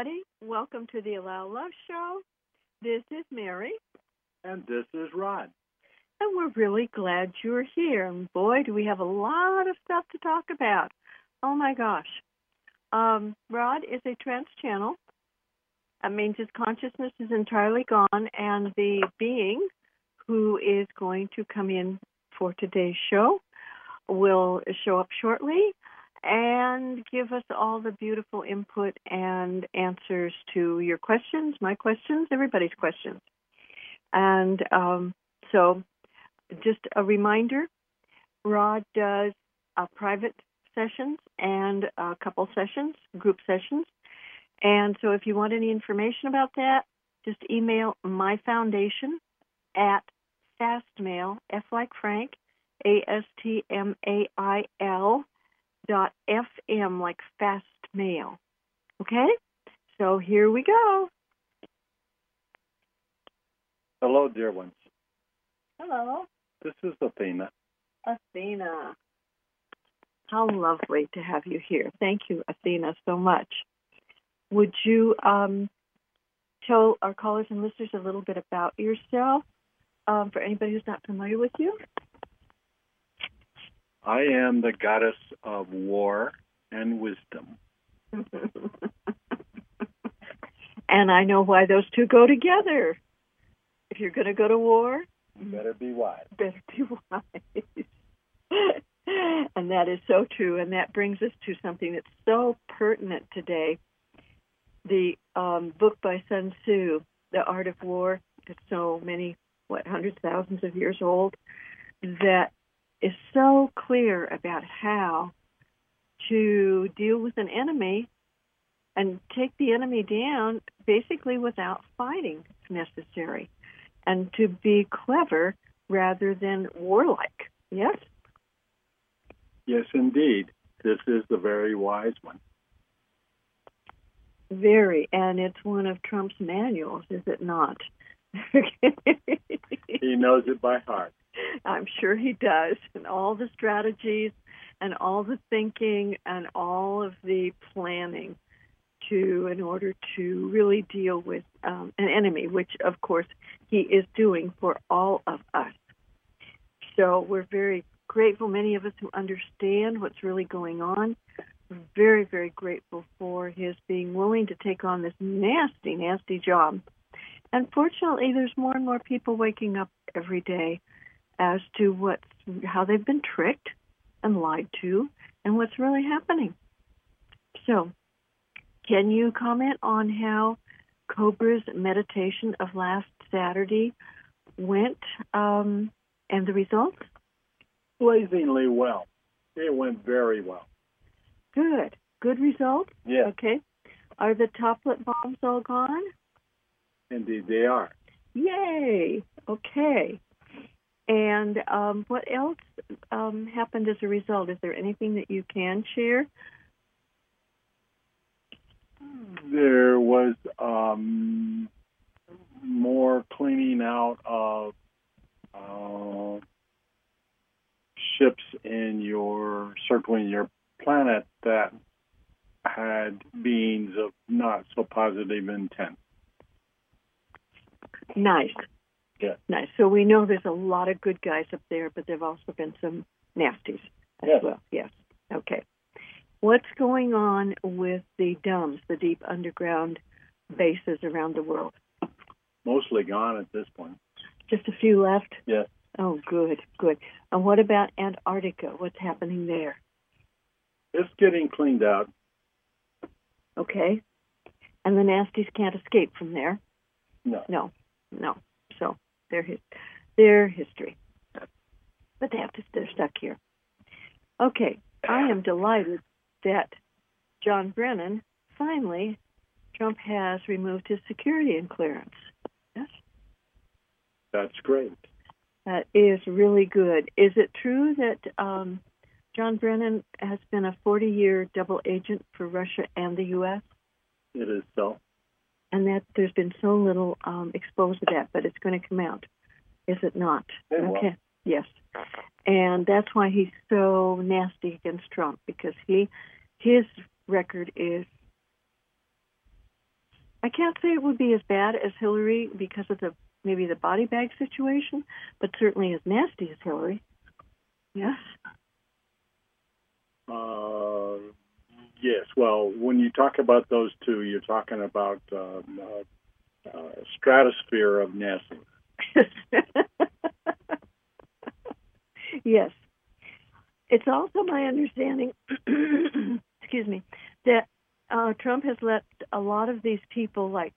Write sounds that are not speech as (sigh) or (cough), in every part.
Everybody. Welcome to the Allow Love Show. This is Mary, And this is Rod. and we're really glad you're here. And boy, do we have a lot of stuff to talk about. Oh my gosh. Um, Rod is a trance channel. That means his consciousness is entirely gone, and the being who is going to come in for today's show will show up shortly and give us all the beautiful input and answers to your questions, my questions, everybody's questions. And um, so, just a reminder Rod does uh, private sessions and a couple sessions, group sessions. And so, if you want any information about that, just email my foundation at fastmail, F like Frank, A S T M A I L dot fm like fast mail. Okay? So here we go. Hello, dear ones. Hello, This is Athena. Athena. How lovely to have you here. Thank you, Athena, so much. Would you um, tell our callers and listeners a little bit about yourself um, for anybody who's not familiar with you? I am the goddess of war and wisdom. (laughs) and I know why those two go together. If you're going to go to war, You better be wise. (laughs) better be wise. (laughs) and that is so true. And that brings us to something that's so pertinent today. The um, book by Sun Tzu, The Art of War, it's so many, what, hundreds, thousands of years old, that is so clear about how to deal with an enemy and take the enemy down basically without fighting if necessary and to be clever rather than warlike. Yes? Yes, indeed. This is the very wise one. Very. And it's one of Trump's manuals, is it not? (laughs) He knows it by heart. I'm sure he does. And all the strategies and all the thinking and all of the planning to in order to really deal with um, an enemy, which of course he is doing for all of us. So we're very grateful, many of us who understand what's really going on. Very, very grateful for his being willing to take on this nasty, nasty job. And fortunately, there's more and more people waking up every day as to what how they've been tricked and lied to and what's really happening. So, can you comment on how Cobra's meditation of last Saturday went um, and the results? Blazingly well. It went very well. Good. Good results? Yes, Okay. Are the toplet bombs all gone? indeed they are. Yay. Okay. And um, what else um, happened as a result? Is there anything that you can share? There was um, more cleaning out of uh, ships in your circling your planet that had beings of not so positive intent. Nice. Yeah. Nice. So we know there's a lot of good guys up there, but there've also been some nasties as Yes. well. Yes. Okay. What's going on with the DUMS, the deep underground bases around the world? Mostly gone at this point. Just a few left? Yes. Oh, good, good. And what about Antarctica? What's happening there? It's getting cleaned out. Okay. And the nasties can't escape from there. No. No, no. So their history. But they have to, they're stuck here. Okay, I am delighted that John Brennan finally, Trump has removed his security and clearance. Yes, That's great. that is really good. Is it true that um, John Brennan has been a 40-year double agent for Russia and the U.S. It is so. And that there's been so little um, exposed to that, but it's going to come out, is it not? It will. okay. Yes. And that's why he's so nasty against Trump because he his record is I can't say it would be as bad as Hillary because of the maybe the body bag situation, but certainly as nasty as Hillary. Yes. Uh, yes. Well, when you talk about those two, you're talking about um, uh, uh, stratosphere of nasty. (laughs) yes. It's also my understanding, (clears throat) excuse me, that uh, Trump has let a lot of these people, like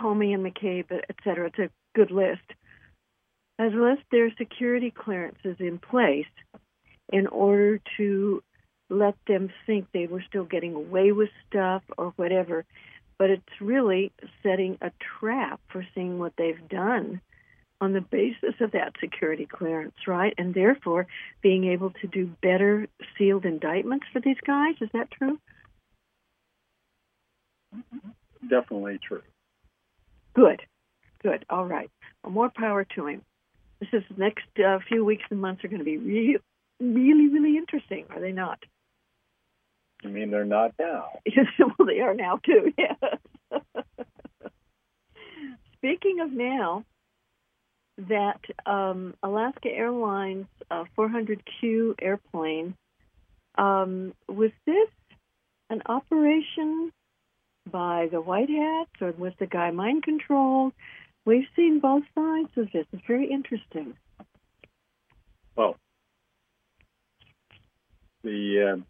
Comey and McCabe, et cetera, it's a good list, has left their security clearances in place in order to let them think they were still getting away with stuff or whatever. But it's really setting a trap for seeing what they've done on the basis of that security clearance, right? And therefore being able to do better sealed indictments for these guys. Is that true? Definitely true. Good. Good. All right. Well, more power to him. This is the next uh, few weeks and months are going to be really, really, really interesting, are they not? You mean they're not now? (laughs) well, they are now too. (laughs) Yes. Speaking of now, that um, Alaska Airlines uh, 400Q airplane um, was this an operation by the White Hats or was the guy mind controlled? We've seen both sides of this. It's very interesting. Well, the uh,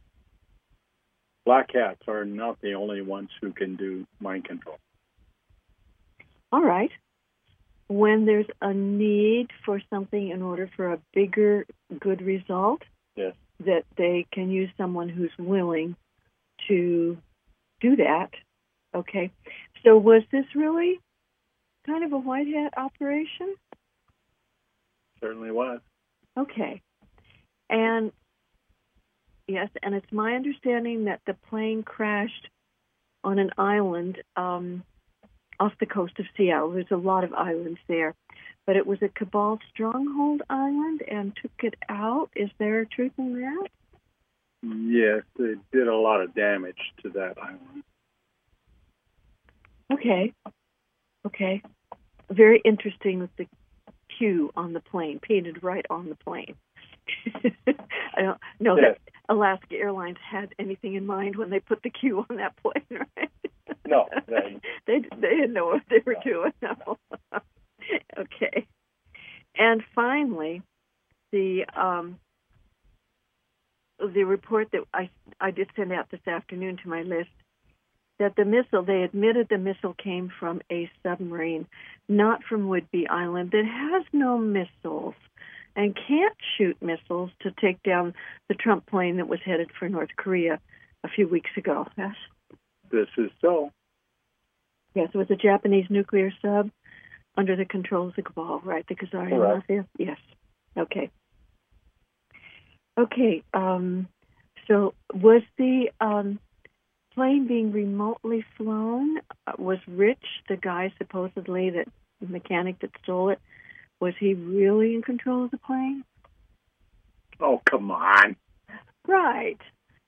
black hats are not the only ones who can do mind control. All right when there's a need for something in order for a bigger good result, yes. that they can use someone who's willing to do that. Okay. So was this really kind of a white hat operation? Certainly was. Okay. And yes, and it's my understanding that the plane crashed on an island um, off the coast of Seattle. There's a lot of islands there. But it was a Cabal stronghold island and took it out. Is there truth in that? Yes, it did a lot of damage to that island. Okay. Okay. Very interesting with the Q on the plane, painted right on the plane. (laughs) I don't know yes. that Alaska Airlines had anything in mind when they put the Q on that plane, (laughs) right? No, (laughs) they they, they didn't know what they were doing. No. okay, and finally, the um, the report that I I did send out this afternoon to my list that the missile they admitted the missile came from a submarine, not from Whidbey Island that has no missiles and can't shoot missiles to take down the Trump plane that was headed for North Korea a few weeks ago. Yes. This is so. Yes, it was a Japanese nuclear sub under the control of the Cabal, right? The Khazarian Mafia? Yes. Okay. Okay. Um, so was the um, plane being remotely flown? Uh, was Rich, the guy supposedly that the mechanic that stole it, was he really in control of the plane? Oh, come on. Right.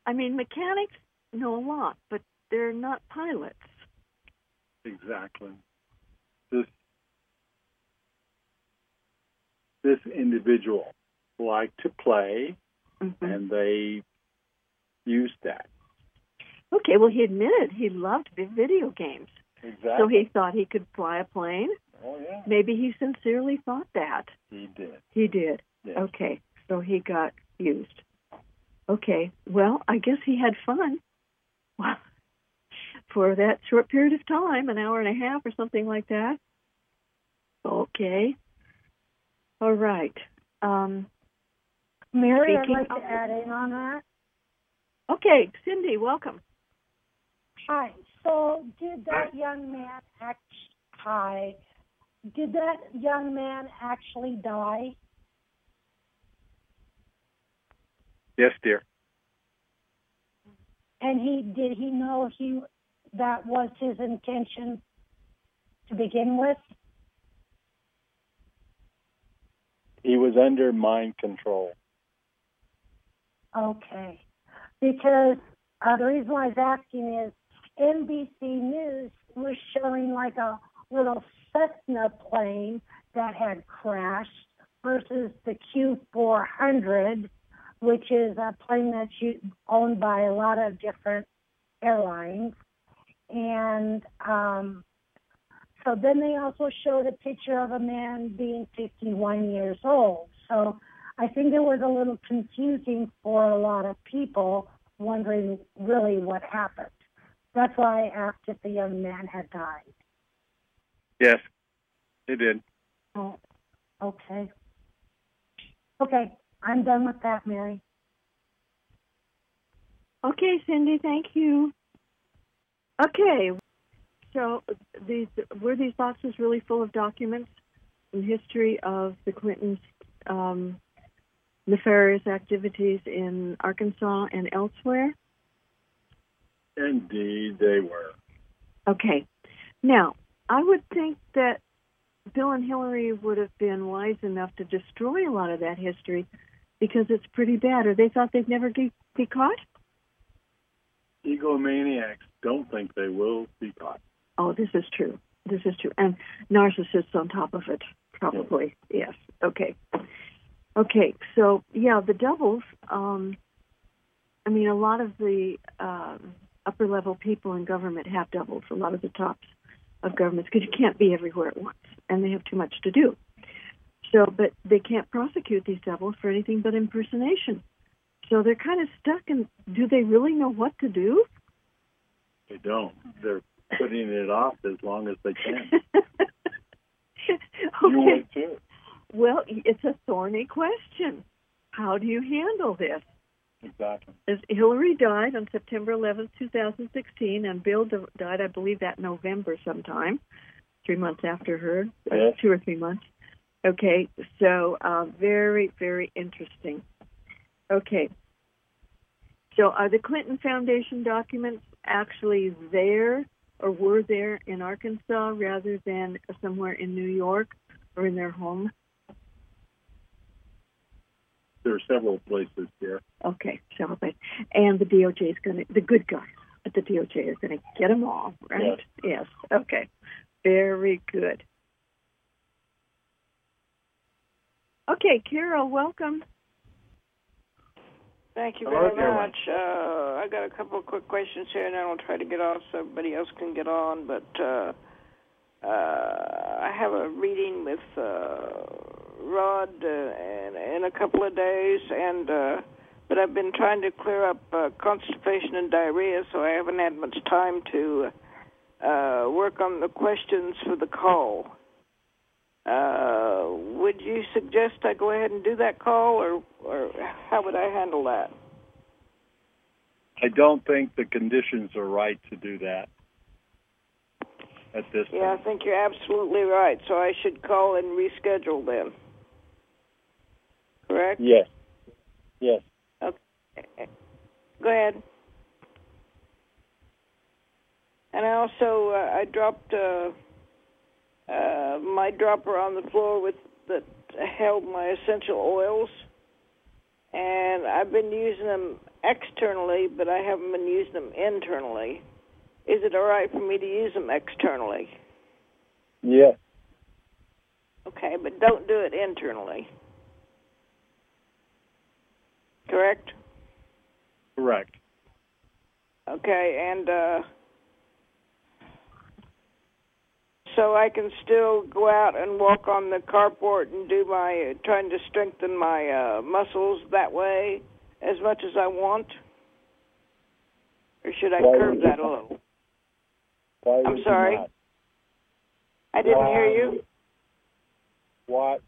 I mean, mechanics know a lot, but they're not pilots. Exactly. This this individual liked to play, mm-hmm. and they used that. Okay, well, he admitted he loved video games. Exactly. So he thought he could fly a plane. Oh yeah. Maybe he sincerely thought that. He did. He did. Yes. Okay, so he got used. Okay, well, I guess he had fun. (laughs) for that short period of time, an hour and a half or something like that. Okay. All right. Um, Mary, I'd like to add in on that. Okay, Cindy, welcome. Hi. So, did that young man act? Hi. Did that young man actually die? Yes, dear. And he did he know he that was his intention to begin with? He was under mind control. Okay. Because uh, the reason why I was asking is NBC News was showing like a little Cessna plane that had crashed versus the Q400, which is a plane that's owned by a lot of different airlines. And um, so then they also showed a picture of a man being 51 years old. So I think it was a little confusing for a lot of people wondering really what happened. That's why I asked if the young man had died. Yes, he did. Oh, okay. Okay, I'm done with that, Mary. Okay, Cindy, thank you. Okay, so these were these boxes really full of documents and history of the Clintons' um, nefarious activities in Arkansas and elsewhere? Indeed, they were. Okay. Now, I would think that Bill and Hillary would have been wise enough to destroy a lot of that history because it's pretty bad, or they thought they'd never be, be caught? Egomaniacs don't think they will be caught. Oh, this is true. This is true. And narcissists on top of it, probably. Yes. Okay. Okay. So, yeah, the doubles, um, I mean, a lot of the um, upper level people in government have doubles, a lot of the tops of governments, because you can't be everywhere at once, and they have too much to do. So, but they can't prosecute these doubles for anything but impersonation. So they're kind of stuck. And do they really know what to do? They don't. They're putting it off as long as they can. (laughs) okay. You would too. Well, it's a thorny question. How do you handle this? Exactly. As Hillary died on September 11th, 2016, and Bill died, I believe, that November sometime, three months after her, uh, yes. two or three months. Okay, so uh, very, very interesting. Okay, so are the Clinton Foundation documents actually there or were there in Arkansas rather than somewhere in New York or in their home? There are several places here. Okay, several places. And the DOJ is going to, the good guys at the DOJ is going to get them all, right? Yes. yes. Okay. Very good. Okay, Carol, welcome. Thank you very Caroline. much. Uh, I got a couple of quick questions here, and then I'll try to get off so everybody else can get on. But uh, uh, I have a reading with uh, Rod uh, in, in a couple of days, and uh, but I've been trying to clear up uh, constipation and diarrhea, so I haven't had much time to uh, work on the questions for the call. Uh, would you suggest I go ahead and do that call, or, or how would I handle that? I don't think the conditions are right to do that at this Yeah, I think you're absolutely right. So I should call and reschedule then. Correct? Yes. Yes. Okay. Go ahead. And I also uh, I dropped uh, uh, my dropper on the floor with that held my essential oils, and I've been using them externally, but I haven't been using them internally. Is it all right for me to use them externally? Yes. Okay, but don't do it internally. Correct? Correct. Okay, and uh so I can still go out and walk on the carport and do my uh, trying to strengthen my uh muscles that way as much as I want. Or should I Why curb that a little? Why I'm sorry? I didn't Why- hear you. What?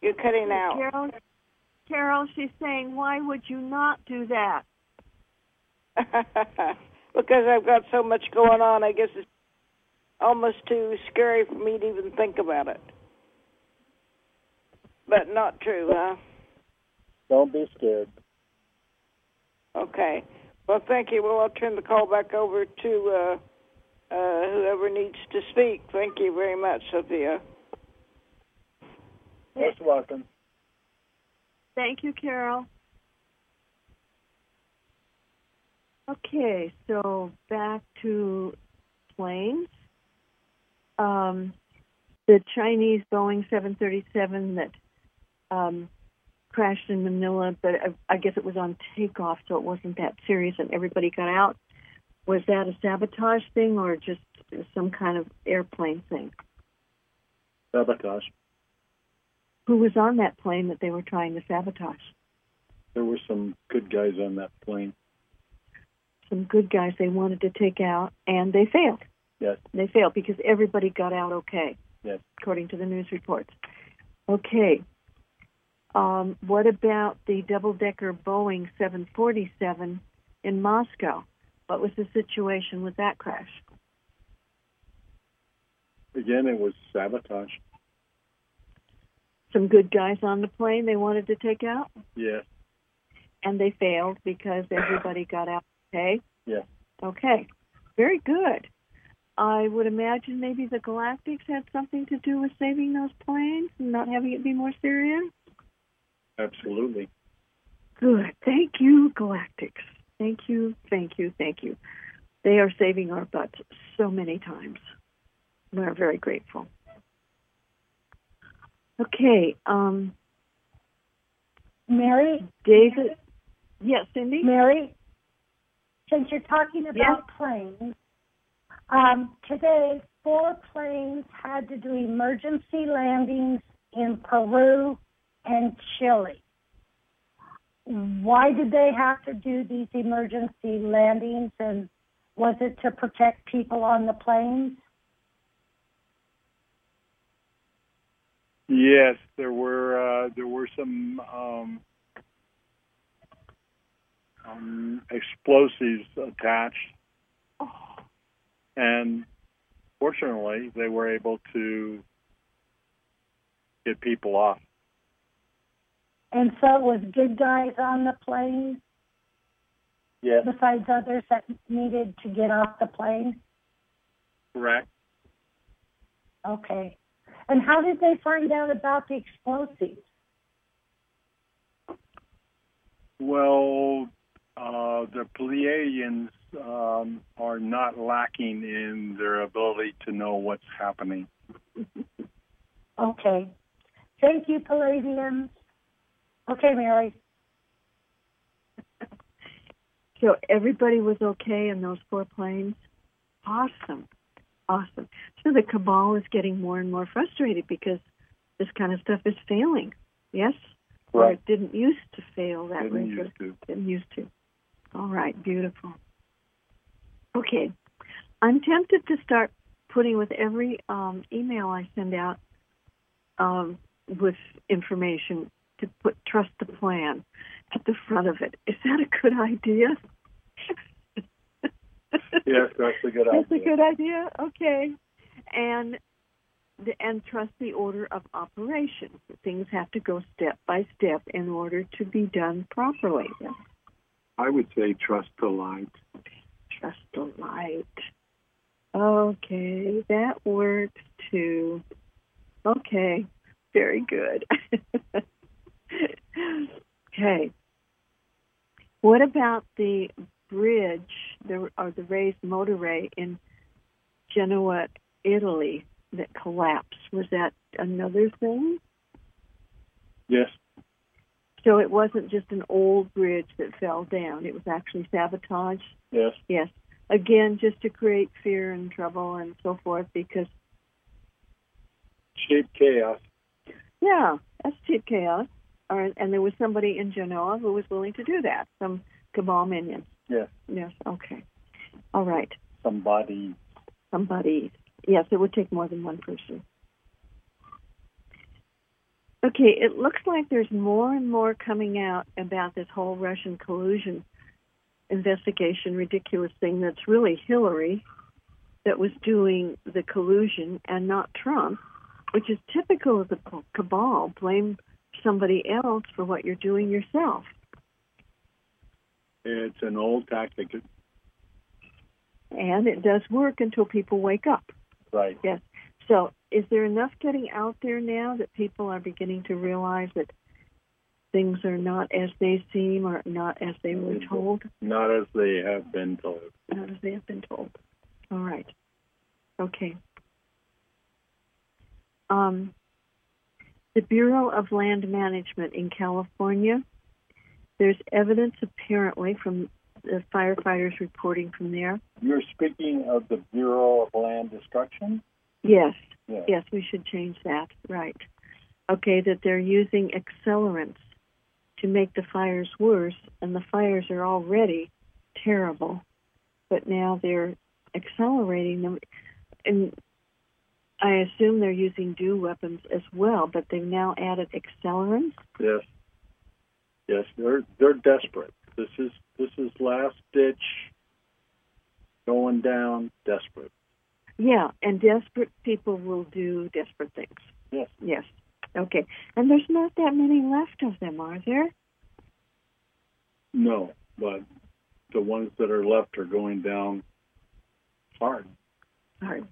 You're cutting out. Carol, Carol, she's saying, why would you not do that? (laughs) because I've got so much going on, I guess it's almost too scary for me to even think about it. But not true, huh? Don't be scared. Okay. Well, thank you. Well, I'll turn the call back over to uh, uh, whoever needs to speak. Thank you very much, Sophia. Most welcome. Thank you, Carol. Okay, so back to planes. Um, the Chinese Boeing 737 that um, crashed in Manila, but I, I guess it was on takeoff, so it wasn't that serious, and everybody got out. Was that a sabotage thing or just some kind of airplane thing? Sabotage. Who was on that plane that they were trying to sabotage? There were some good guys on that plane. Some good guys they wanted to take out, and they failed. Yes. They failed because everybody got out okay. Yes. According to the news reports. Okay. Um, what about the double decker Boeing 747 in Moscow? What was the situation with that crash? Again, it was sabotage. Some good guys on the plane they wanted to take out, Yes. and they failed because everybody got out okay. Yes. Okay. Very good. I would imagine maybe the Galactics had something to do with saving those planes and not having it be more serious. Absolutely. Good. Thank you, Galactics. Thank you, thank you, thank you. They are saving our butts so many times. We're very grateful. Okay, um, Mary, David. Yes, Cindy? Mary, since you're talking about Yes. planes, um, today four planes had to do emergency landings in Peru and Chile. Why did they have to do these emergency landings, and was it to protect people on the planes? Yes, there were uh, there were some um, um, explosives attached, and fortunately, they were able to get people off. And so it was good guys on the plane Yes, besides others that needed to get off the plane? correct. Okay. And how did they find out about the explosives? Well, uh, the Pleiadians um, are not lacking in their ability to know what's happening. (laughs) Okay. Thank you, Pleiadians. Okay, Mary. (laughs) So everybody was okay in those four planes? Awesome. Awesome. So the cabal is getting more and more frustrated because this kind of stuff is failing. Yes? Or Right. it didn't used to fail that Didn't way. used to. Didn't used to. All right, beautiful. Okay. I'm tempted to start putting with every um, email I send out um, with information to put trust the plan at the front of it. Is that a good idea? Yes, that's a good idea. That's a good idea. Okay, and the, and trust the order of operations. Things have to go step by step in order to be done properly. I would say trust the light. Trust the light. Okay, that works too. Okay, very good. (laughs) okay. What about the bridge, the or the raised motorway in Genoa, Italy, that collapsed? Was that another thing? Yes, So it wasn't just an old bridge that fell down; it was actually sabotage. yes. Yes. Again, just to create fear and trouble and so forth, because Cheap chaos. yeah, that's cheap chaos. Or, and there was somebody in Genoa who was willing to do that. Some cabal minions. Yes. Yes. Okay. All right. Somebody. Somebody. Yes, it would take more than one person. Okay, it looks like there's more and more coming out about this whole Russian collusion investigation, ridiculous thing that's really Hillary that was doing the collusion and not Trump, which is typical of the cabal. Blame somebody else for what you're doing yourself. It's an old tactic. And it does work until people wake up. Right. Yes. So, is there enough getting out there now that people are beginning to realize that things are not as they seem or not as they were told? Not as they have been told. Not as they have been told. All right. Okay. Um, the Bureau of Land Management in California, there's evidence apparently from the firefighters reporting from there. You're speaking of the Bureau of Land Destruction? Yes, Yes. yes, we should change that. Right. Okay, that they're using accelerants to make the fires worse, and the fires are already terrible, but now they're accelerating them. And I assume they're using DEW weapons as well, but they've now added accelerants. Yes. Yes, they're they're desperate. This is this is last ditch going down desperate. Yeah, and desperate people will do desperate things. Yes. Yes. Okay. And there's not that many left of them, are there? No, but the ones that are left are going down hard. Right.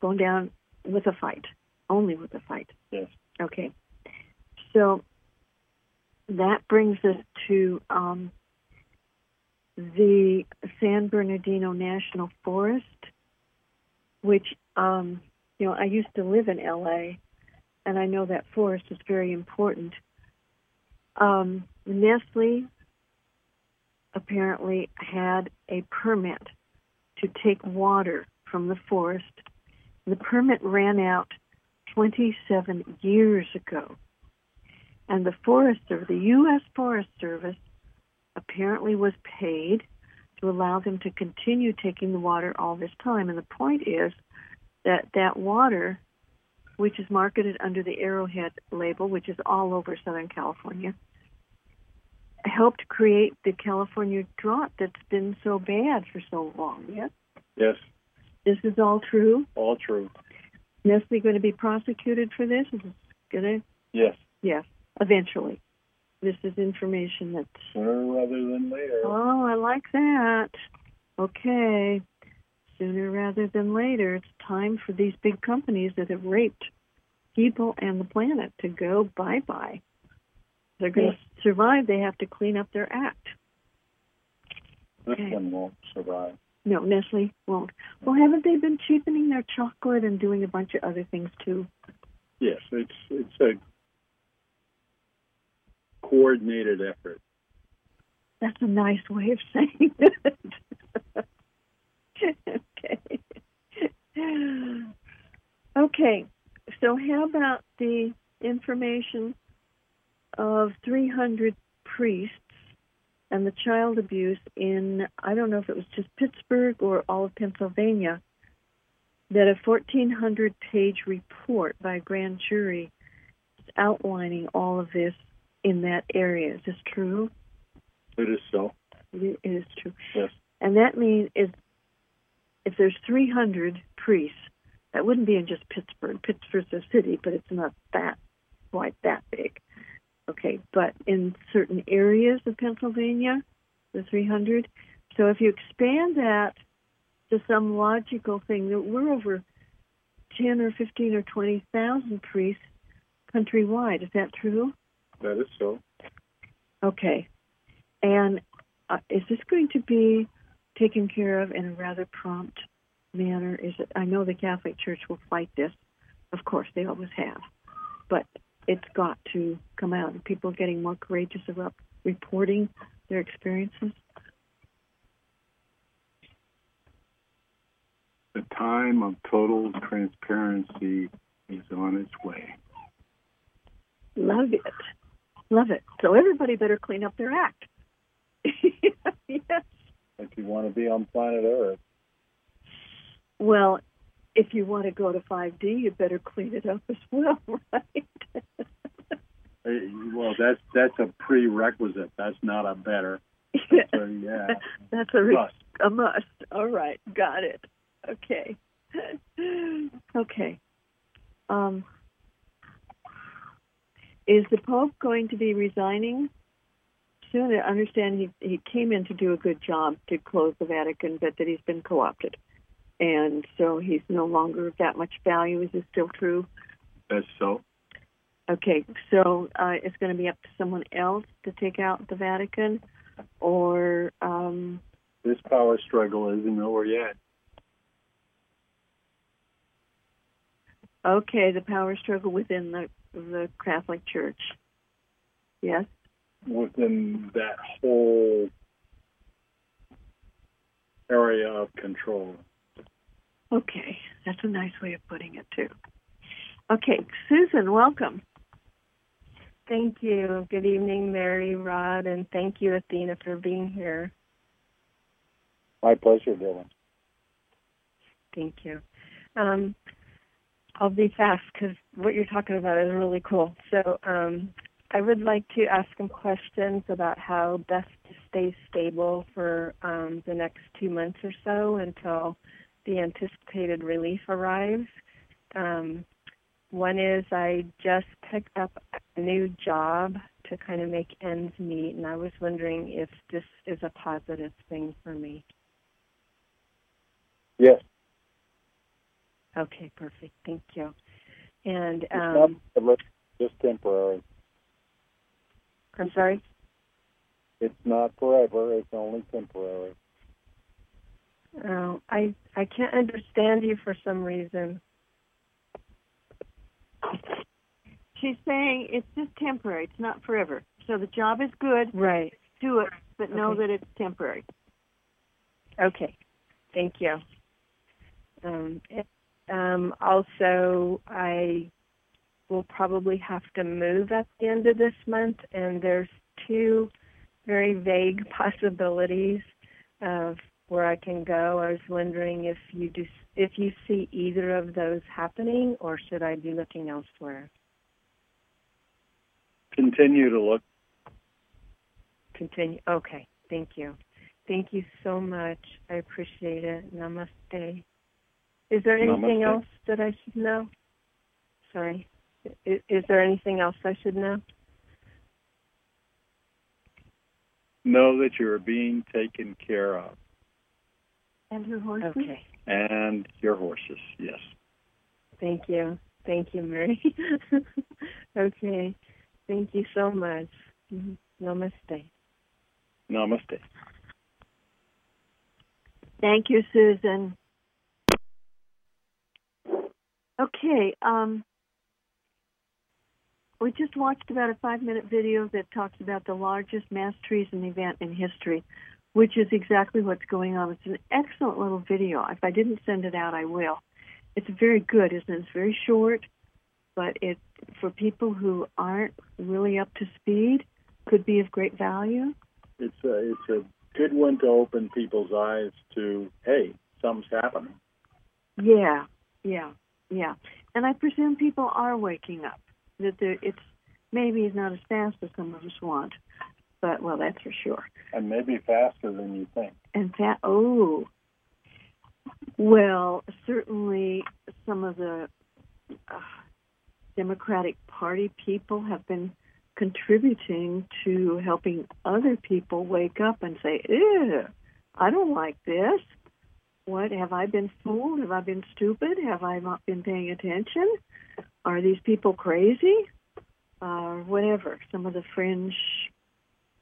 Going down with a fight. Only with a fight. Yes. Okay. So that brings us to um, the San Bernardino National Forest, which, um, you know, I used to live in LA, and I know that forest is very important. Um, Nestle apparently had a permit to take water from the forest. The permit ran out 27 years ago. And the Forest Service, the U.S. Forest Service, apparently was paid to allow them to continue taking the water all this time. And the point is that that water, which is marketed under the Arrowhead label, which is all over Southern California, helped create the California drought that's been so bad for so long. Yes, Yes, this is all true. all true. Nestle going to be prosecuted for this? Is it going to? Yes, Yes, eventually. This is information that's. sooner rather than later. Oh, I like that. Okay. Sooner rather than later, it's time for these big companies that have raped people and the planet to go bye bye. They're going Yes. to survive. They have to clean up their act. This Okay. one won't survive. No, Nestle won't. Well, haven't they been cheapening their chocolate and doing a bunch of other things too? Yes, it's it's a coordinated effort. That's a nice way of saying (laughs) it. (laughs) okay. Okay. So how about the information of 300 priests and the child abuse in I don't know if it was just Pittsburgh or all of Pennsylvania that a 1400 page report by a grand jury outlining all of this in that area. Is this true? It is so. It is true. Yes. And that means is if there's 300 priests, that wouldn't be in just Pittsburgh. Pittsburgh's a city, but it's not that quite that big. Okay, but in certain areas of Pennsylvania, the 300. So if you expand that to some logical thing, that we're over 10 or 15 or 20,000 priests countrywide. Is that true? That is so. Okay. And uh, is this going to be taken care of in a rather prompt manner? Is it? I know the Catholic Church will fight this. Of course, they always have. But it's got to come out. And people are getting more courageous about reporting their experiences. The time of total transparency is on its way. Love it. Love it. So everybody better clean up their act. (laughs) yes. If you want to be on planet Earth, Well, if you want to go to 5D, you better clean it up as well, (laughs) right? eh, well, that's that's a prerequisite. That's not a better. (laughs) So yeah, That's a re- must. a must. All right, got it. Okay. okay. Um, is the Pope going to be resigning soon? I understand he he came in to do a good job to close the Vatican, but that he's been co-opted, and so he's no longer of that much value. Is this still true? That's so. Okay, so uh, it's going to be up to someone else to take out the Vatican, or um, This power struggle isn't over yet. Okay, the power struggle within the the Catholic Church. Yes. Within that whole area of control. Okay, that's a nice way of putting it too. Okay, Susan, welcome. Thank you. Good evening, Mary, Rod, and thank you, Athena, for being here. My pleasure, Dylan. Thank you. Um, I'll be fast because what you're talking about is really cool. So um, I would like to ask some questions about how best to stay stable for um, the next two months or so until the anticipated relief arrives. Um, one is I just picked up a new job to kind of make ends meet, and I was wondering if this is a positive thing for me. Yes. Okay, perfect. Thank you. And It's um, not just temporary. I'm sorry. It's not forever. It's only temporary. Oh, I I can't understand you for some reason. She's saying it's just temporary. It's not forever. So the job is good. Right. Do it, but know that it's temporary. Okay. Thank you. Um, it- um, also, I will probably have to move at the end of this month, and there's two very vague (laughs) possibilities of where I can go. I was wondering if you do, if you see either of those happening, or should I be looking elsewhere? Continue to look. Continue. Okay. Thank you. Thank you so much. I appreciate it. Namaste. Is there anything Namaste. else that I should know? Sorry. Is, is there anything else I should know? Know that you're being taken care of. And your horses. Okay. And your horses, yes. Thank you. Thank you, Mary. (laughs) okay. Thank you so much. Namaste. Namaste. Thank you, Susan. Okay, um, we just watched about a five minute video that talks about the largest mass treason event in history, which is exactly what's going on. It's an excellent little video. If I didn't send it out, I will. It's very good, isn't it? It's very short, but it for people who aren't really up to speed could be of great value. It's a it's a good one to open people's eyes to hey, something's happening. Yeah, yeah, yeah. And I presume people are waking up. That there, it's maybe not as fast as some of us want, but well, that's for sure. And maybe faster than you think. And that, oh, well, certainly some of the uh, Democratic Party people have been contributing to helping other people wake up and say, "Ew, I don't like this." What have I been fooled? Have I been stupid? Have I not been paying attention? Are these people crazy? Uh, whatever. Some of the fringe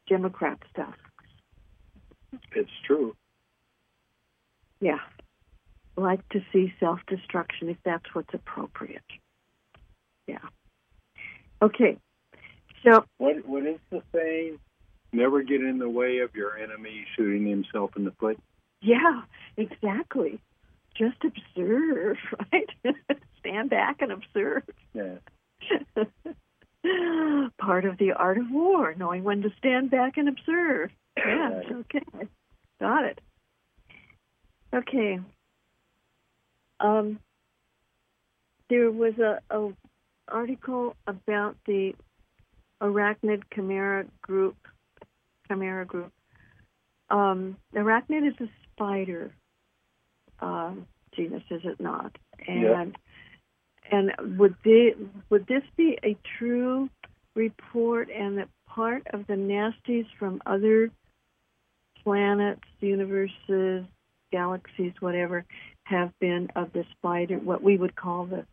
Democrat stuff. It's true. Yeah. Like to see self destruction if that's what's appropriate. Yeah. Okay. So, What what is the saying? Never get in the way of your enemy shooting himself in the foot. Yeah, exactly. Just observe, (laughs) right? Stand back and observe. Yeah. (laughs) Part of the art of war, knowing when to stand back and observe. Yeah, (coughs) Right. okay. Got it. Okay. Um, there was a, a article about the arachnid chimera group. Chimera group. Um, arachnid is a spider um, genus, is it not? And Yeah. and would the would this be a true report and that part of the nasties from other planets, universes, galaxies, whatever, have been of the spider, what we would call the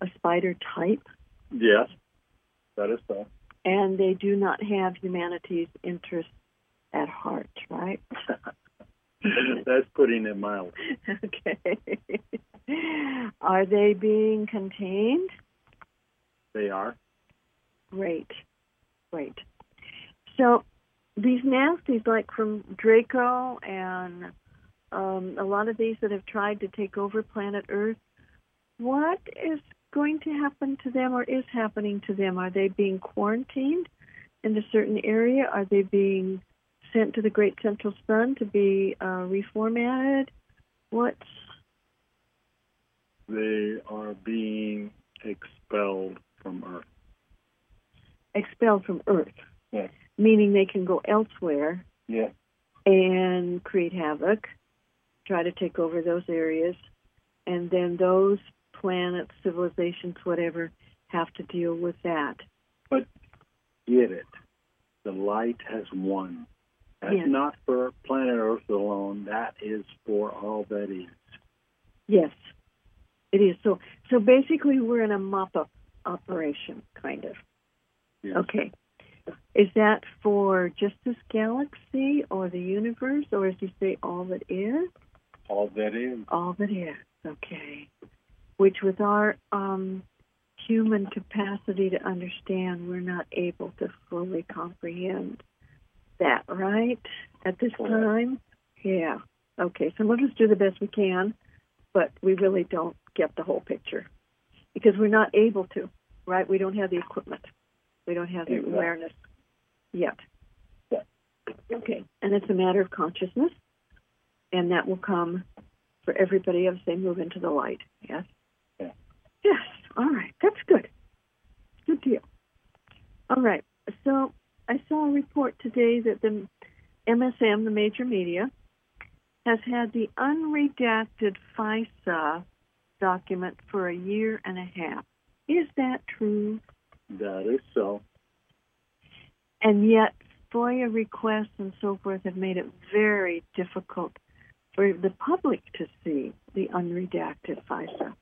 a spider type? Yes. that is so. And they do not have humanity's interests at heart, right? (laughs) That's putting it mildly. okay. Are they being contained? They are. Great. Great. So these nasties, like from Draco and um, a lot of these that have tried to take over planet Earth, what is going to happen to them or is happening to them? Are they being quarantined in a certain area? Are they being sent to the Great Central Sun to be uh, reformatted? What's They are being expelled from Earth. expelled from Earth? Yes. Meaning they can go elsewhere Yeah. and create havoc, try to take over those areas, and then those planets, civilizations, whatever, have to deal with that. But get it. The light has won. That's Yes. not for planet Earth alone. That is for all that is. Yes, it is. So, so basically, we're in a mop-up operation, kind of. Yes. Okay. Is that for just this galaxy or the universe, or as you say, all that is? All that is. All that is. Okay. Which, with our um, human capacity to understand, we're not able to fully comprehend that, right? At this Correct. time? Yeah. Okay. Some of us do the best we can, but we really don't get the whole picture because we're not able to, right? We don't have the equipment. We don't have the Exactly. awareness yet. Yeah. Okay. And it's a matter of consciousness, and that will come for everybody as they move into the light. Yes? Yeah. Yes. All right. That's good. Good deal. All right. So I saw a report today that the MSM, the major media, has had the unredacted FISA document for a year and a half. Is that true? That is so. And yet, FOIA requests and so forth have made it very difficult for the public to see the unredacted FISA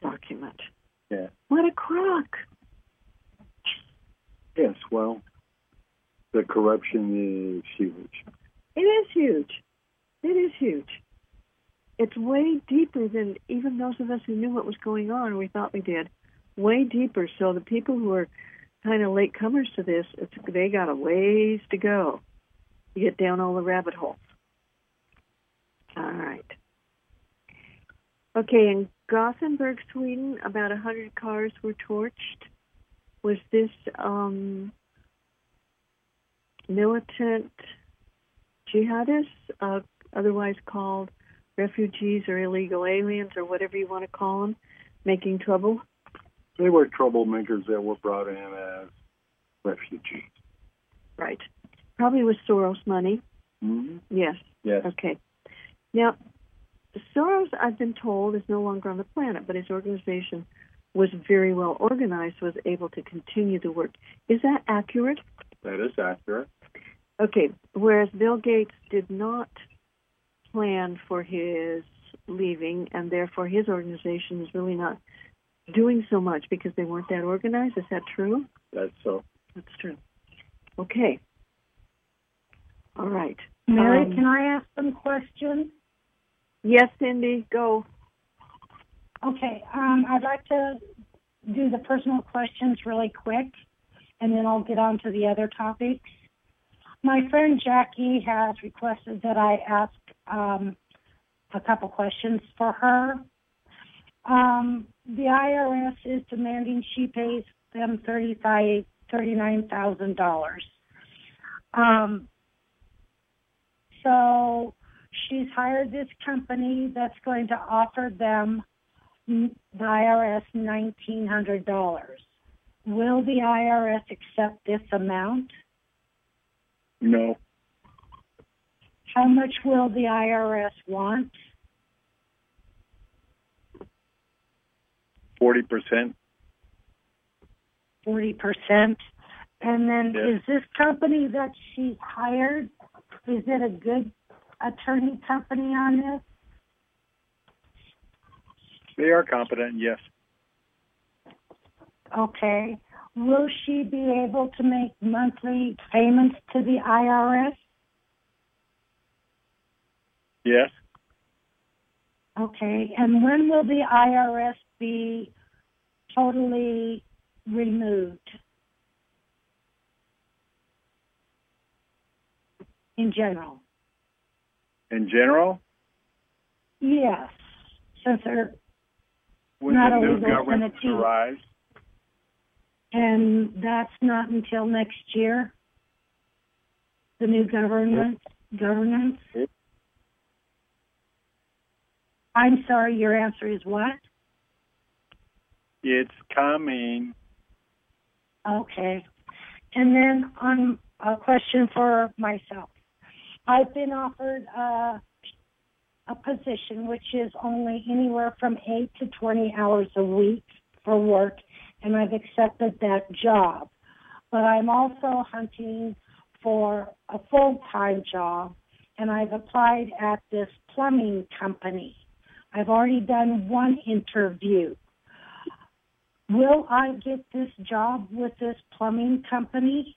document. Yeah. What a crock! Yes. Well, the corruption is huge. It is huge. It is huge. It's way deeper than even those of us who knew what was going on. We thought we did. Way deeper. So the people who are kind of late comers to this, they got a ways to go to get down all the rabbit holes. All right. Okay, in Gothenburg, Sweden, about a hundred cars were torched. Was this um, militant jihadists, uh, otherwise called refugees or illegal aliens or whatever you want to call them, making trouble? They were troublemakers that were brought in as refugees. Right. Probably with Soros money. Mm-hmm. Yes. Yes. Okay. Now, Soros, I've been told, is no longer on the planet, but his organization was very well organized, was able to continue the work. Is that accurate? That is accurate. Okay. Whereas Bill Gates did not plan for his leaving, and therefore his organization is really not doing so much because they weren't that organized. Is that true? That's so. That's true. Okay. All right. Mary, Um, can I ask some questions? Yes, Cindy, go. Okay, um, I'd like to do the personal questions really quick, and then I'll get on to the other topics. My friend Jackie has requested that I ask um, a couple questions for her. Um, the IRS is demanding she pays them thirty-five, thirty-nine thousand dollars. Um, so she's hired this company that's going to offer them the IRS nineteen hundred dollars. Will the IRS accept this amount? No. How much will the IRS want? Forty percent. Forty percent. And then is this company that she hired, is it a good attorney company on this? They are competent. Yes. Okay. Will she be able to make monthly payments to the IRS? Yes. Okay, and when will the IRS be totally removed? In general? In general, Yes, since they're, when Not the a new legal government arrives, and that's not until next year? The new government, governance? Yep. I'm sorry, your answer is what? it's coming. Okay. And then on a question for myself. I've been offered a, a position which is only anywhere from 8 to 20 hours a week for work, and I've accepted that job. But I'm also hunting for a full-time job, and I've applied at this plumbing company. I've already done one interview. Will I get this job with this plumbing company?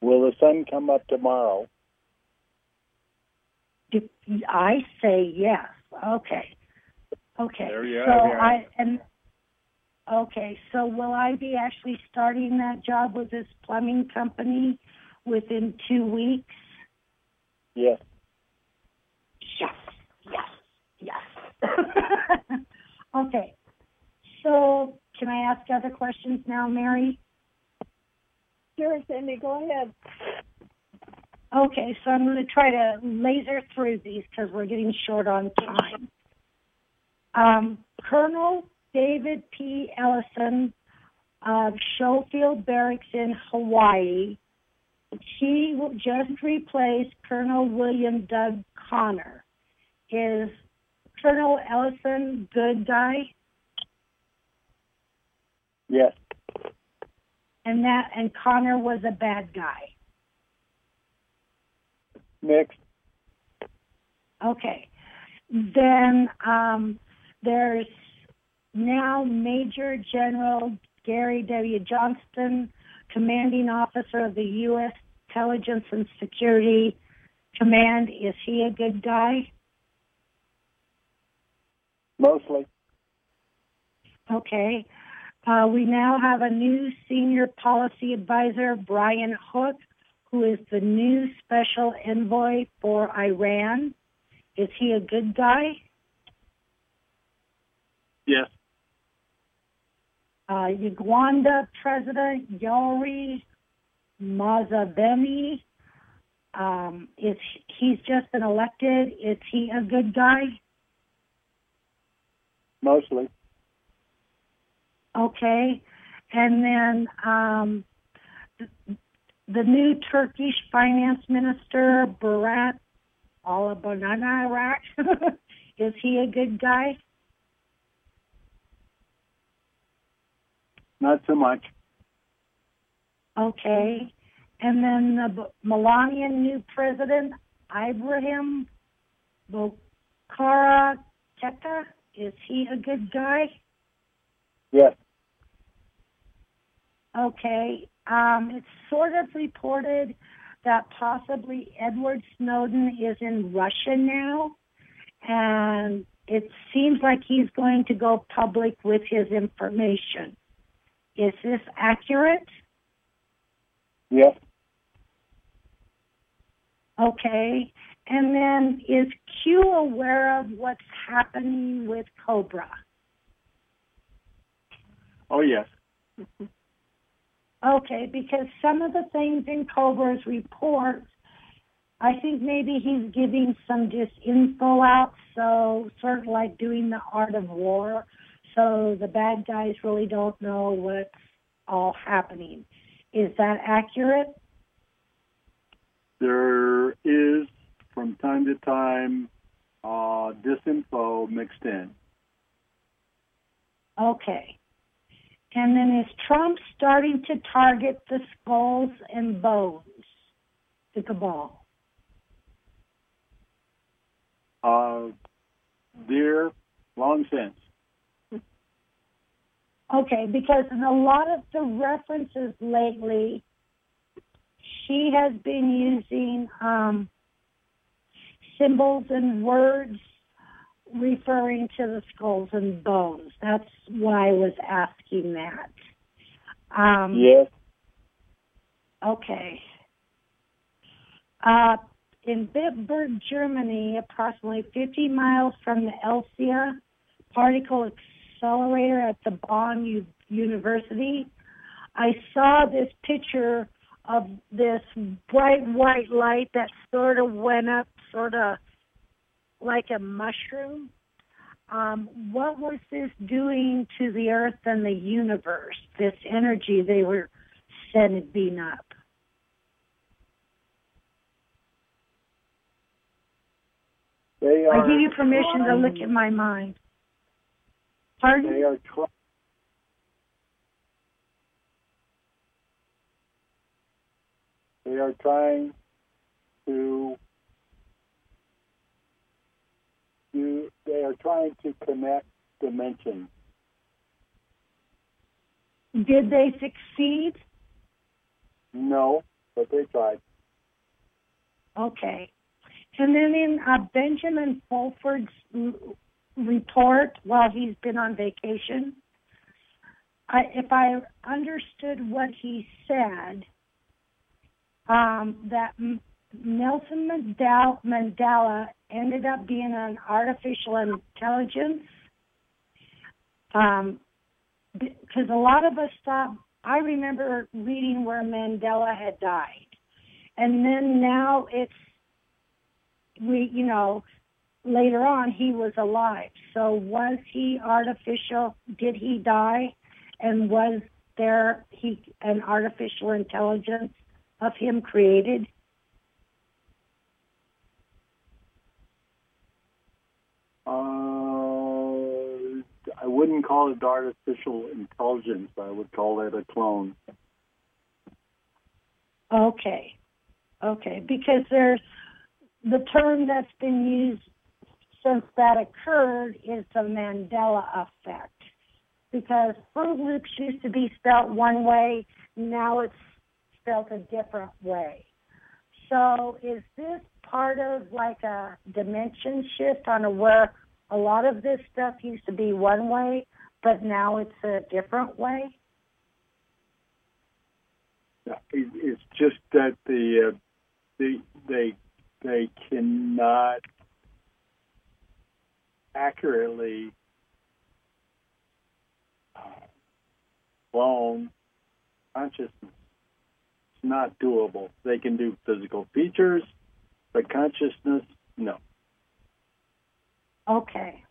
Will the sun come up tomorrow? I say yes. Okay. Okay. There you so have your I and okay. So will I be actually starting that job with this plumbing company within two weeks? Yes. Yes. Yes. Yes. (laughs) okay. So can I ask other questions now, Mary? Sure, Cindy, go ahead. Okay, so I'm going to try to laser through these because we're getting short on time. Um, Colonel David P. Ellison of Schofield Barracks in Hawaii. He just replaced Colonel William Doug Connor. Is Colonel Ellison good guy? Yes. And that and Connor was a bad guy. Next. Okay. Then um, there's now Major General Gary W. Johnston, commanding officer of the U.S. Intelligence and Security Command. Is he a good guy? Mostly. Okay. Uh, we now have a new senior policy advisor, Brian Hook, who is the new special envoy for Iran. Is he a good guy? Yes. Uh, Uganda President Yoweri Museveni. Um, is he's just been elected? Is he a good guy? Mostly. Okay, and then um, the, the new Turkish finance minister Berat Albayrak. (laughs) is he a good guy? Not so much. Okay. And then the B- Melanian new president, Ibrahim Boubacar Keïta, is he a good guy? Yes. Okay. Um, it's sort of reported that possibly Edward Snowden is in Russia now, and it seems like he's going to go public with his information. Is this accurate? Yes. Okay. And then is Q aware of what's happening with Cobra? Oh, yes. Okay, because some of the things in Cobra's report, I think maybe he's giving some disinfo out, so sort of like doing the art of war. So the bad guys really don't know what's all happening. Is that accurate? There is, from time to time, uh, disinfo mixed in. Okay. And then is Trump starting to target the skulls and bones, the cabal? Uh, dear, long since. Okay, because in a lot of the references lately, she has been using um, symbols and words referring to the skulls and bones. That's why I was asking that. Um, Yes. Okay. Uh, in Bitburg, Germany, approximately 50 miles from the ELSA particle accelerator at the Bonn U- University, I saw this picture of this bright white light that sort of went up, sort of like a mushroom. Um, what was this doing to the earth and the universe? This energy they were sending up. They I give you permission to look at my mind. Pardon? They are try- They are trying to do. They are trying to connect dimensions. Did they succeed? No, but they tried. Okay. And then in uh, Benjamin Fulford's report while he's been on vacation, I, if I understood what he said, um, that M- Nelson Mandela, Mandela ended up being an artificial intelligence. Um, because a lot of us thought, I remember reading where Mandela had died. And then now it's, we, you know, later on he was alive. So was he artificial? Did he die? And was there he an artificial intelligence of him created? Uh, I wouldn't call it artificial intelligence. I would call it a clone. Okay. Okay. Because there's the term that's been used since that occurred is the Mandela effect. Because Froot Loops used to be spelt one way, now it's spelt a different way. So is this part of like a dimension shift on a where a lot of this stuff used to be one way, but now it's a different way? It- It's just that the uh, the they they cannot accurately blown consciousness. It's not doable. They can do physical features, but consciousness, no. Okay.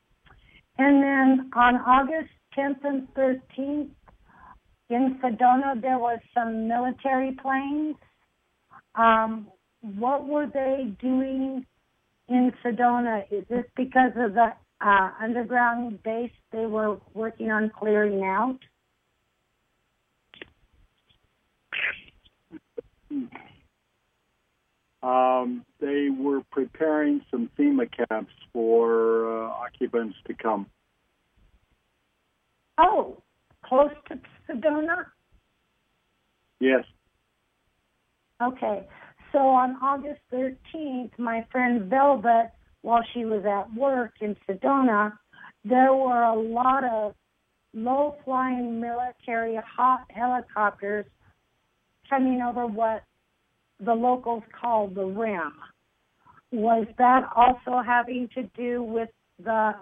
And then on August 10th and 13th, in Sedona, there was some military planes. Um, what were they doing in Sedona? Is this because of the uh, underground base they were working on clearing out? Um, they were preparing some FEMA camps for uh, occupants to come. Oh, close to Sedona? Yes. Okay. So on August 13th, my friend Velvet, while she was at work in Sedona, there were a lot of low flying military hot helicopters coming over what the locals call the rim. Was that also having to do with the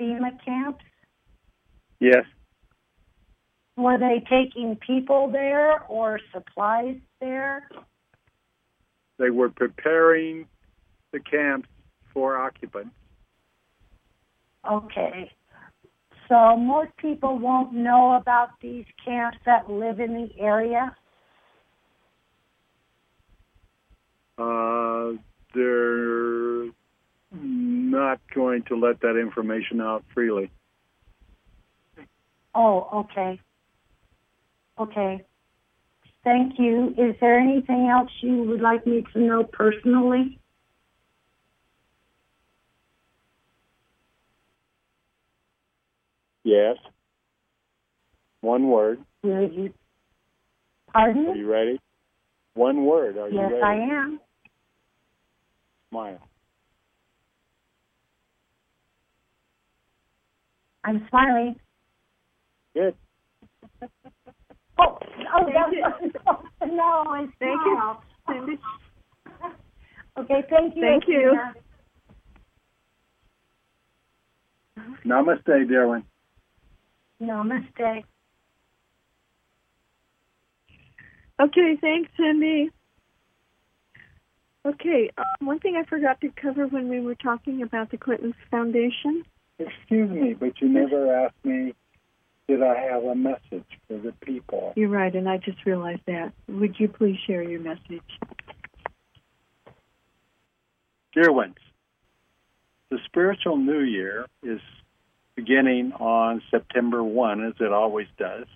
FEMA camps? Yes. Were they taking people there or supplies there? They were preparing the camps for occupants. Okay. So most people won't know about these camps that live in the area. Uh, they're not going to let that information out freely. Oh, okay. Okay. Thank you. Is there anything else you would like me to know personally? Yes. One word. Will you? Are you ready? One word. Are you ready? Yes. I am. Smile. I'm smiling. Good. Oh, oh, that's no, I Thank you. Okay, thank you. Thank you. Namaste, dear one. Namaste. Okay, thanks, Cindy. Okay, um, one thing I forgot to cover when we were talking about the Clinton Foundation. Excuse me, but you never asked me, did I have a message for the people? You're right, and I just realized that. Would you please share your message? Dear ones, the spiritual new year is beginning on September 1, as it always does.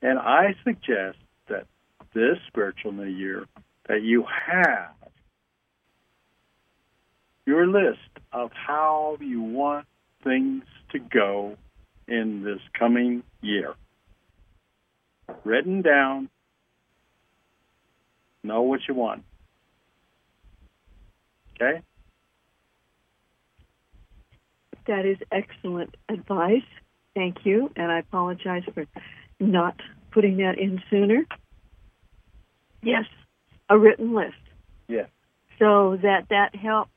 And I suggest that this spiritual new year, that you have your list of how you want things to go in this coming year. Written down, know what you want. Okay? That is excellent advice. Thank you, and I apologize for not putting that in sooner. Yes, a written list. Yes. So that that helps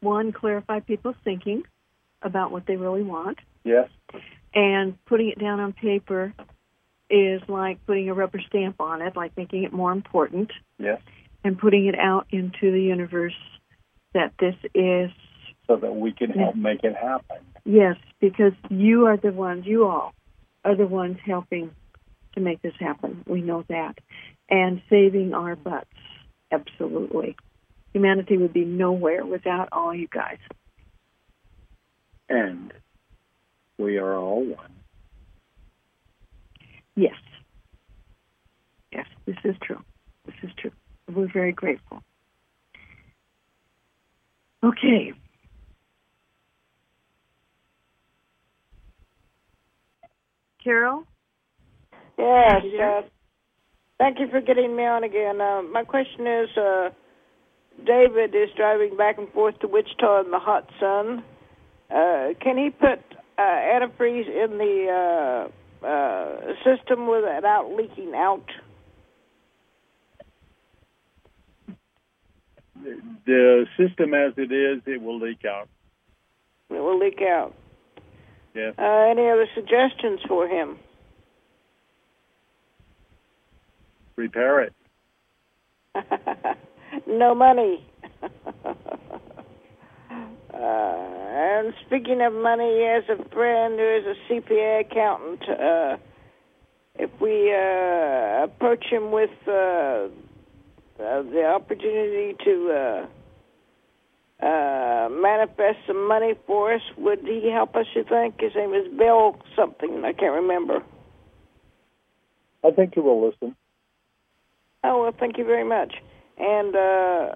one clarify people's thinking about what they really want, Yes. and putting it down on paper is like putting a rubber stamp on it, like making it more important, Yes. and putting it out into the universe that this is So that we can help make it happen. Yes, because you are the ones, you all are the ones helping to make this happen. We know that. And saving our butts. Absolutely. Humanity would be nowhere without all you guys. And we are all one. Yes. Yes, this is true. This is true. We're very grateful. Okay. Carol? Yes. Uh, thank you for getting me on again. Uh, my question is, uh, David is driving back and forth to Wichita in the hot sun. Uh, can he put uh, antifreeze in the uh, uh, system without leaking out? The system as it is, it will leak out. It will leak out. Yes. Uh, any other suggestions for him? Repair it. (laughs) no money. (laughs) uh, and speaking of money, as a friend who is a CPA accountant, uh, if we uh, approach him with uh, uh, the opportunity to uh, manifest some money for us, would he help us? You think his name is Bill something? I can't remember. I think you will listen. Oh well, thank you very much. And uh,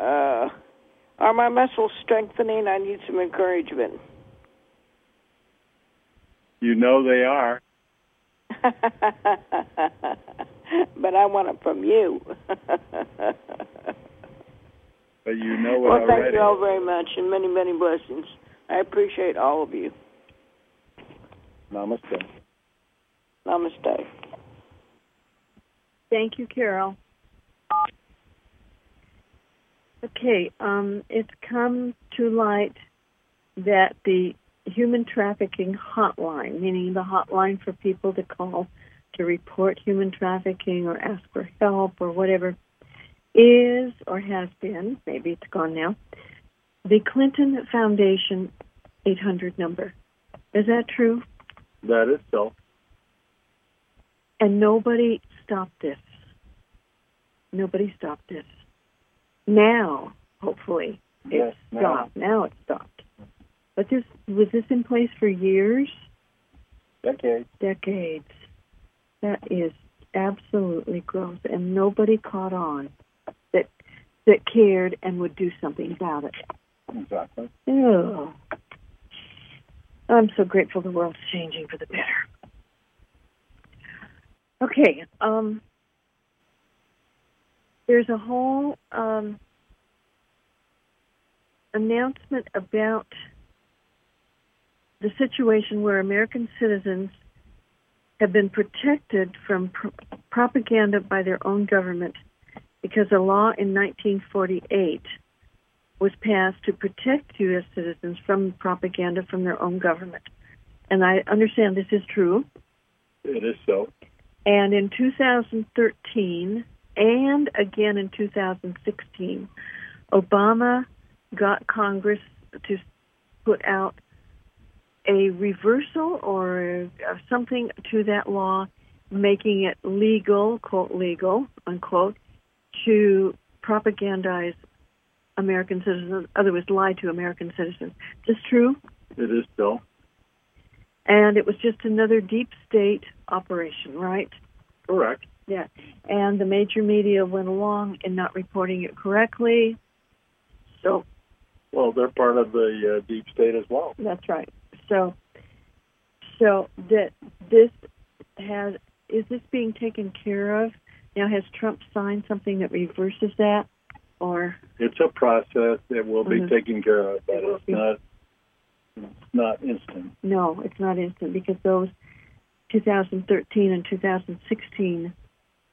uh, are my muscles strengthening? I need some encouragement. You know they are. (laughs) but I want it from you. (laughs) But you know it well, thank you all very much, and many, many blessings. I appreciate all of you. Namaste. Namaste. Thank you, Carol. Okay, um, it's come to light that the human trafficking hotline, meaning the hotline for people to call to report human trafficking or ask for help or whatever, is or has been, maybe it's gone now, the Clinton Foundation 800 number. Is that true? That is so. And nobody stopped this. Nobody stopped this. Now, hopefully, Yes, it's now. stopped. Now it's stopped. But this was this in place for years, Decades. decades. That is absolutely gross, and nobody caught on that cared and would do something about it. Exactly. Oh. I'm so grateful the world's changing for the better. Okay, um, there's a whole um, announcement about the situation where American citizens have been protected from pr- propaganda by their own government because a law in 1948 was passed to protect U.S. citizens from propaganda from their own government. And I understand this is true. It is so. And in 2013 and again in 2016, Obama got Congress to put out a reversal or something to that law, making it legal, quote, legal, unquote, to propagandize American citizens, otherwise lie to American citizens. Is this true? It is so. And it was just another deep state operation, right? Correct. Yeah. And the major media went along in not reporting it correctly. So. Well, they're part of the uh, deep state as well. That's right. So, so that this has is this being taken care of? Now, has Trump signed something that reverses that, or it's a process that will be Mhm. taken care of, but It it's be. not it's not instant. no? It's not instant because those 2013 and 2016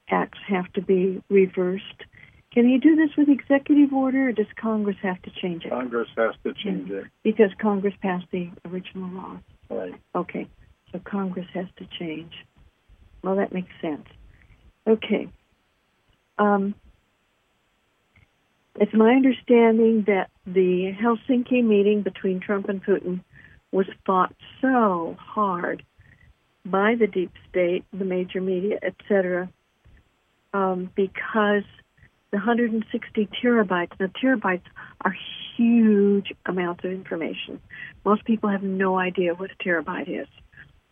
acts have to be reversed. Can he do this with executive order, or does Congress have to change it? Congress has to change it. Because Congress passed the original law. Right. Okay, so Congress has to change. Well, that makes sense. Okay. Um, it's my understanding that the Helsinki meeting between Trump and Putin was fought so hard by the deep state, the major media, etc., um, because the 160 terabytes, the terabytes are huge amounts of information. Most people have no idea what a terabyte is,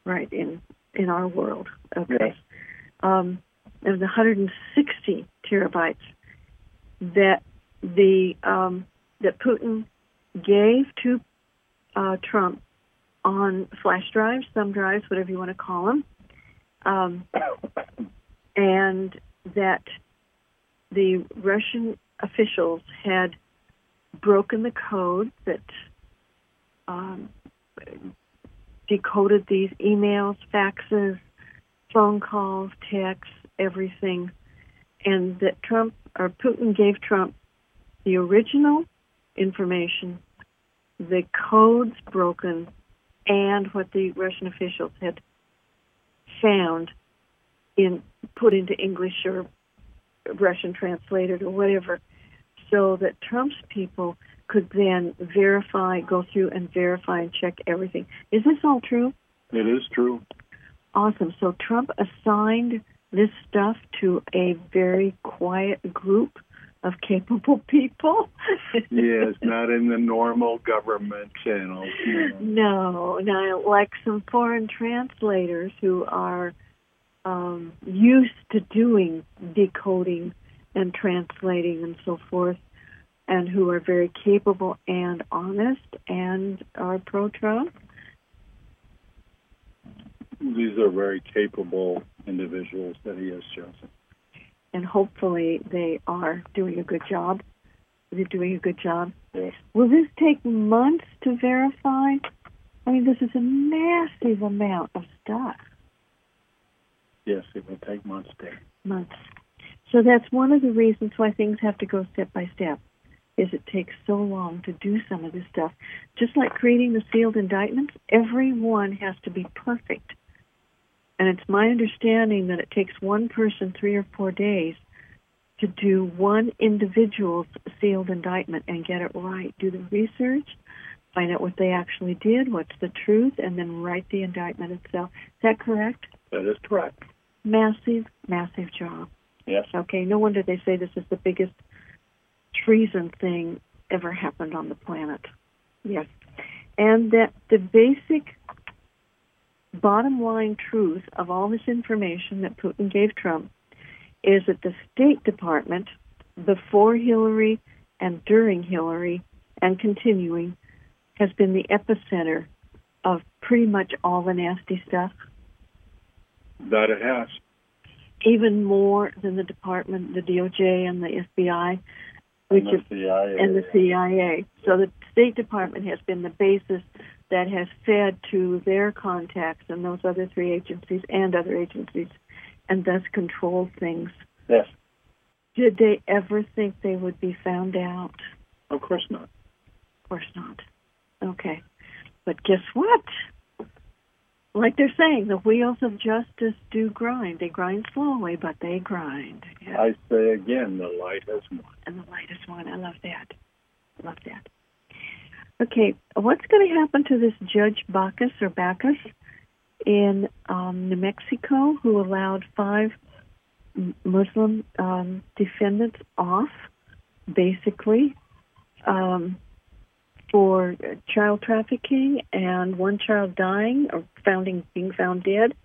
right, in, in our world. Okay. Yes. Um, there's 160 terabytes that the um, that Putin gave to uh, Trump on flash drives, thumb drives, whatever you want to call them, um, and that the Russian officials had broken the code that um, decoded these emails, faxes, phone calls, texts, everything, and that Trump or Putin gave Trump the original information, the codes broken, and what the Russian officials had found in put into English or Russian translated or whatever, so that Trump's people could then verify, go through and verify and check everything. Is this all true? It is true. Awesome. So Trump assigned this stuff to a very quiet group of capable (laughs) people. yes, not in the normal government channels. No, No. like some foreign translators who are um, used to doing decoding and translating and so forth, and who are very capable and honest and are pro Trump. These are very capable individuals that he has chosen. And hopefully they are doing a good job. They're doing a good job. Yes. Will this take months to verify? I mean, this is a massive amount of stuff. Yes, it will take months to. months. So that's one of the reasons why things have to go step by step. Is it takes so long to do some of this stuff. Just like creating the sealed indictments, every one has to be perfect. And it's my understanding that it takes one person three or four days to do one individual's sealed indictment and get it right. Do the research, find out what they actually did, what's the truth, and then write the indictment itself. Is that correct? That is correct. Massive, massive job. Yes. Okay, no wonder they say this is the biggest treason thing ever happened on the planet. Yes. And that the basic bottom line truth of all this information that Putin gave Trump is that the State Department, before Hillary and during Hillary and continuing, has been the epicenter of pretty much all the nasty stuff, That it has. even more than the department, the DOJ and the FBI, which And is the CIA. and the CIA. So the State Department has been the basis that has fed to their contacts and those other three agencies and other agencies, and thus controlled things. Yes. Did they ever think they would be found out? Of course not. Of course not. Okay. But guess what? Like they're saying, the wheels of justice do grind. They grind slowly, but they grind. Yeah. I say again, the light has won. and the light lightest one. I love that. I Love that. Okay, what's going to happen to this Judge Backus or Backus in um, New Mexico who allowed five Muslim um, defendants off, basically, um, for child trafficking and one child dying or founding being found dead,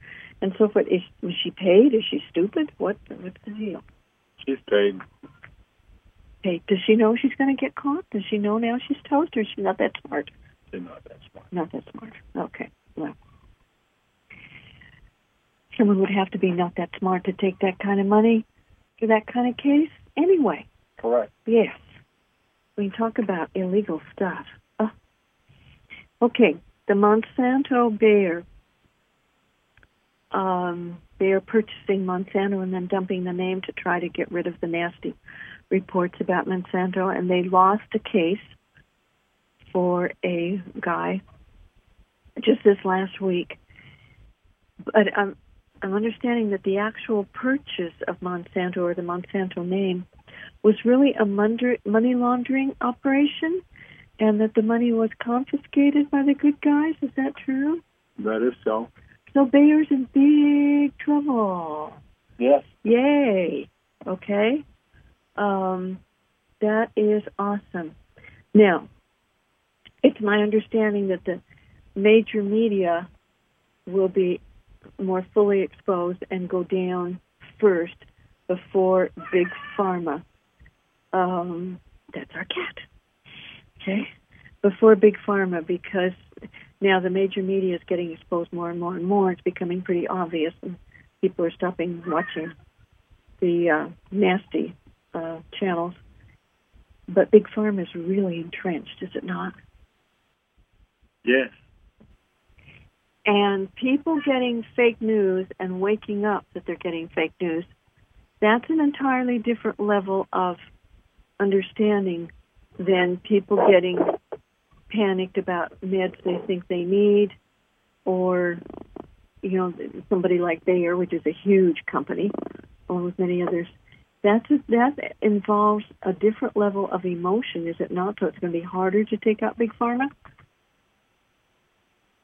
and so forth? Is was she paid? Is she stupid? What what's the deal? She's paid. Hey, does she know she's going to get caught? Does she know now she's toast, or is she not that smart? She's not that smart. Not that smart. Okay. Well, someone would have to be not that smart to take that kind of money for that kind of case. Anyway, Correct. yes, we talk about illegal stuff. Oh. Okay, the Monsanto Bayer. Um, they are purchasing Monsanto and then dumping the name to try to get rid of the nasty reports about Monsanto, and they lost a case for a guy just this last week. But I'm, I'm understanding that the actual purchase of Monsanto or the Monsanto name was really a money laundering operation, and that the money was confiscated by the good guys. Is that true? That is so. So Bayer's in big trouble. Yes. Yay. Okay. Um, that is awesome. Now, it's my understanding that the major media will be more fully exposed and go down first before big pharma. Um, that's our cat. Okay? Before big pharma because now the major media is getting exposed more and more and more. It's becoming pretty obvious, and people are stopping watching the uh, nasty uh, channels. But big pharma is really entrenched, is it not? Yes. And people getting fake news and waking up that they're getting fake news, that's an entirely different level of understanding than people getting panicked about meds they think they need or you know somebody like Bayer which is a huge company along with many others that's a, that involves a different level of emotion is it not so it's going to be harder to take out big pharma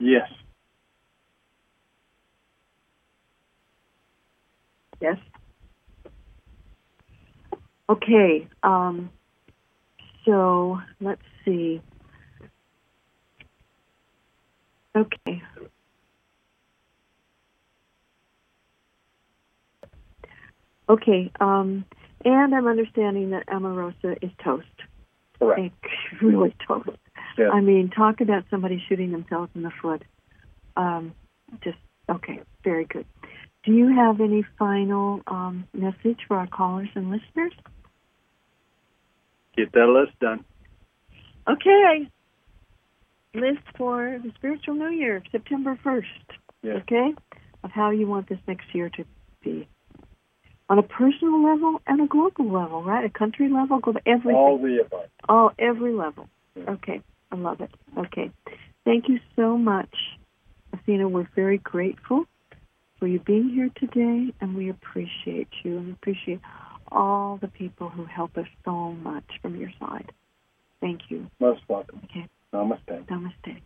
Yes. Yes. Okay. Um, so let's see. Okay. Okay. Um, and I'm understanding that Omarosa is toast. Correct. (laughs) Really toast. Yes. I mean, talk about somebody shooting themselves in the foot. Um, just okay, very good. Do you have any final um, message for our callers and listeners? Get that list done. Okay. List for the spiritual new year, September 1st. Yes. Okay? Of how you want this next year to be. On a personal level and a global level, right? A country level, go to everything. All the above. All every level. Yeah. Okay, I love it. Okay, thank you so much, Athena. We're very grateful for you being here today, and we appreciate you, and we appreciate all the people who help us so much from your side. Thank you. Most welcome. Okay, Namaste. namaste.